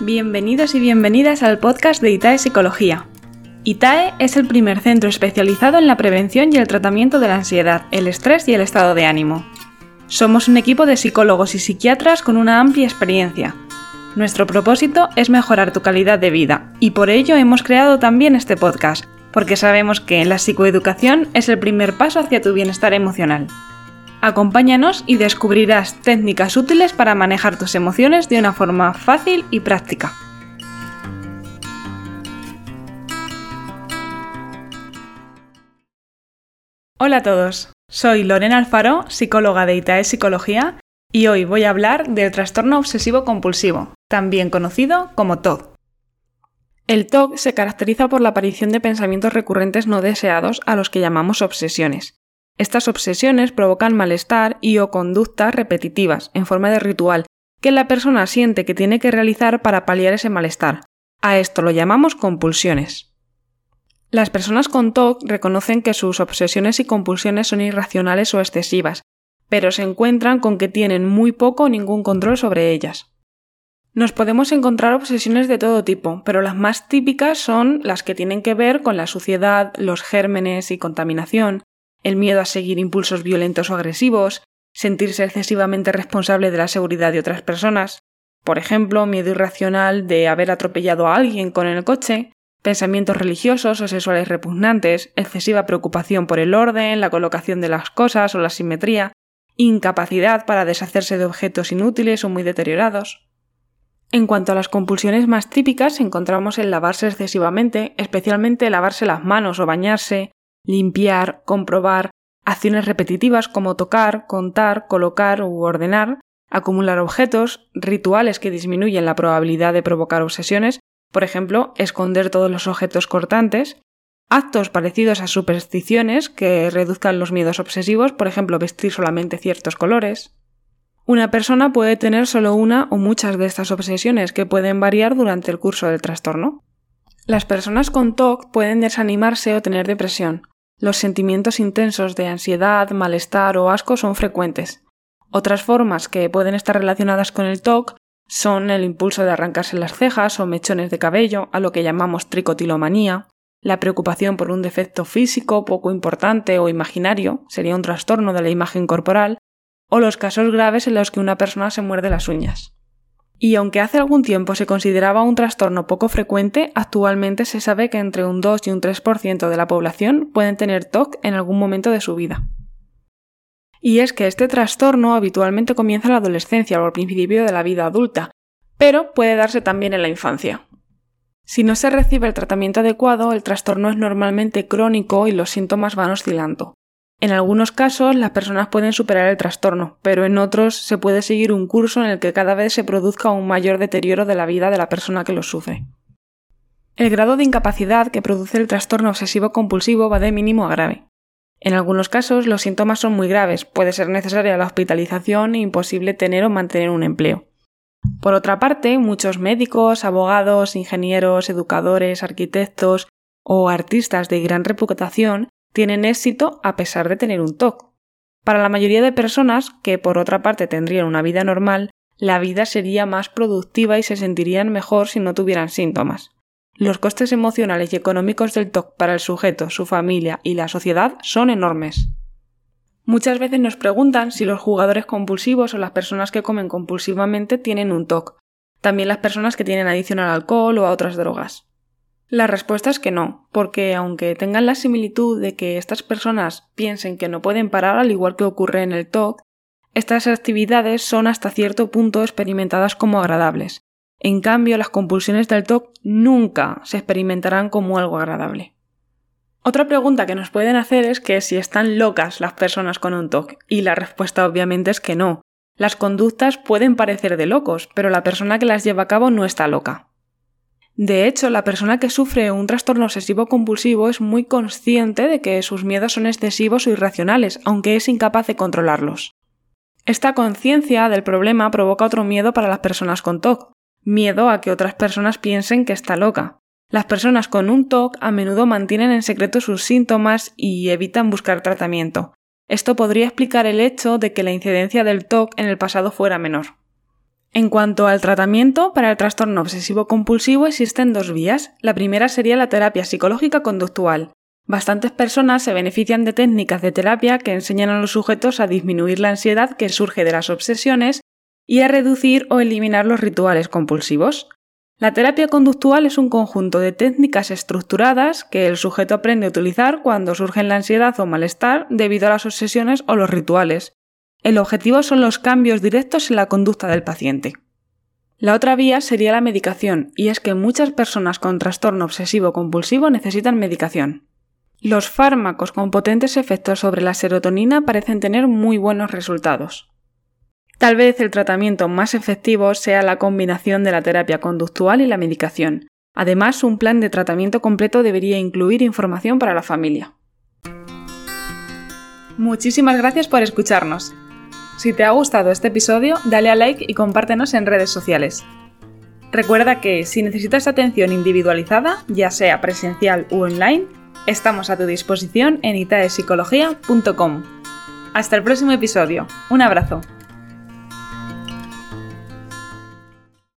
Bienvenidos y bienvenidas al podcast de ITAE Psicología. ITAE es el primer centro especializado en la prevención y el tratamiento de la ansiedad, el estrés y el estado de ánimo. Somos un equipo de psicólogos y psiquiatras con una amplia experiencia. Nuestro propósito es mejorar tu calidad de vida y por ello hemos creado también este podcast, porque sabemos que la psicoeducación es el primer paso hacia tu bienestar emocional. Acompáñanos y descubrirás técnicas útiles para manejar tus emociones de una forma fácil y práctica. Hola a todos, soy Lorena Alfaro, psicóloga de ITAE Psicología, y hoy voy a hablar del trastorno obsesivo compulsivo, también conocido como TOC. El TOC se caracteriza por la aparición de pensamientos recurrentes no deseados a los que llamamos obsesiones, estas obsesiones provocan malestar y o conductas repetitivas, en forma de ritual, que la persona siente que tiene que realizar para paliar ese malestar. A esto lo llamamos compulsiones. Las personas con TOC reconocen que sus obsesiones y compulsiones son irracionales o excesivas, pero se encuentran con que tienen muy poco o ningún control sobre ellas. Nos podemos encontrar obsesiones de todo tipo, pero las más típicas son las que tienen que ver con la suciedad, los gérmenes y contaminación, el miedo a seguir impulsos violentos o agresivos, sentirse excesivamente responsable de la seguridad de otras personas, por ejemplo, miedo irracional de haber atropellado a alguien con el coche, pensamientos religiosos o sexuales repugnantes, excesiva preocupación por el orden, la colocación de las cosas o la simetría, incapacidad para deshacerse de objetos inútiles o muy deteriorados. En cuanto a las compulsiones más típicas, encontramos el lavarse excesivamente, especialmente lavarse las manos o bañarse, limpiar, comprobar, acciones repetitivas como tocar, contar, colocar u ordenar, acumular objetos, rituales que disminuyen la probabilidad de provocar obsesiones, por ejemplo, esconder todos los objetos cortantes, actos parecidos a supersticiones que reduzcan los miedos obsesivos, por ejemplo, vestir solamente ciertos colores. Una persona puede tener solo una o muchas de estas obsesiones que pueden variar durante el curso del trastorno. Las personas con TOC pueden desanimarse o tener depresión. Los sentimientos intensos de ansiedad, malestar o asco son frecuentes. Otras formas que pueden estar relacionadas con el TOC son el impulso de arrancarse las cejas o mechones de cabello, a lo que llamamos tricotilomanía, la preocupación por un defecto físico poco importante o imaginario, sería un trastorno de la imagen corporal, o los casos graves en los que una persona se muerde las uñas. Y aunque hace algún tiempo se consideraba un trastorno poco frecuente, actualmente se sabe que entre un 2 y un 3% de la población pueden tener TOC en algún momento de su vida. Y es que este trastorno habitualmente comienza en la adolescencia o al principio de la vida adulta, pero puede darse también en la infancia. Si no se recibe el tratamiento adecuado, el trastorno es normalmente crónico y los síntomas van oscilando. En algunos casos las personas pueden superar el trastorno, pero en otros se puede seguir un curso en el que cada vez se produzca un mayor deterioro de la vida de la persona que lo sufre. El grado de incapacidad que produce el trastorno obsesivo compulsivo va de mínimo a grave. En algunos casos los síntomas son muy graves, puede ser necesaria la hospitalización e imposible tener o mantener un empleo. Por otra parte, muchos médicos, abogados, ingenieros, educadores, arquitectos o artistas de gran reputación tienen éxito a pesar de tener un TOC. Para la mayoría de personas, que por otra parte tendrían una vida normal, la vida sería más productiva y se sentirían mejor si no tuvieran síntomas. Los costes emocionales y económicos del TOC para el sujeto, su familia y la sociedad son enormes. Muchas veces nos preguntan si los jugadores compulsivos o las personas que comen compulsivamente tienen un TOC, también las personas que tienen adicción al alcohol o a otras drogas. La respuesta es que no, porque aunque tengan la similitud de que estas personas piensen que no pueden parar al igual que ocurre en el TOC, estas actividades son hasta cierto punto experimentadas como agradables. En cambio, las compulsiones del TOC nunca se experimentarán como algo agradable. Otra pregunta que nos pueden hacer es que si están locas las personas con un TOC, y la respuesta obviamente es que no. Las conductas pueden parecer de locos, pero la persona que las lleva a cabo no está loca. De hecho, la persona que sufre un trastorno obsesivo compulsivo es muy consciente de que sus miedos son excesivos o irracionales, aunque es incapaz de controlarlos. Esta conciencia del problema provoca otro miedo para las personas con TOC, miedo a que otras personas piensen que está loca. Las personas con un TOC a menudo mantienen en secreto sus síntomas y evitan buscar tratamiento. Esto podría explicar el hecho de que la incidencia del TOC en el pasado fuera menor. En cuanto al tratamiento, para el trastorno obsesivo-compulsivo existen dos vías. La primera sería la terapia psicológica conductual. Bastantes personas se benefician de técnicas de terapia que enseñan a los sujetos a disminuir la ansiedad que surge de las obsesiones y a reducir o eliminar los rituales compulsivos. La terapia conductual es un conjunto de técnicas estructuradas que el sujeto aprende a utilizar cuando surgen la ansiedad o malestar debido a las obsesiones o los rituales. El objetivo son los cambios directos en la conducta del paciente. La otra vía sería la medicación, y es que muchas personas con trastorno obsesivo compulsivo necesitan medicación. Los fármacos con potentes efectos sobre la serotonina parecen tener muy buenos resultados. Tal vez el tratamiento más efectivo sea la combinación de la terapia conductual y la medicación. Además, un plan de tratamiento completo debería incluir información para la familia. Muchísimas gracias por escucharnos. Si te ha gustado este episodio, dale a like y compártenos en redes sociales. Recuerda que si necesitas atención individualizada, ya sea presencial u online, estamos a tu disposición en itaepsicología.com. Hasta el próximo episodio. Un abrazo.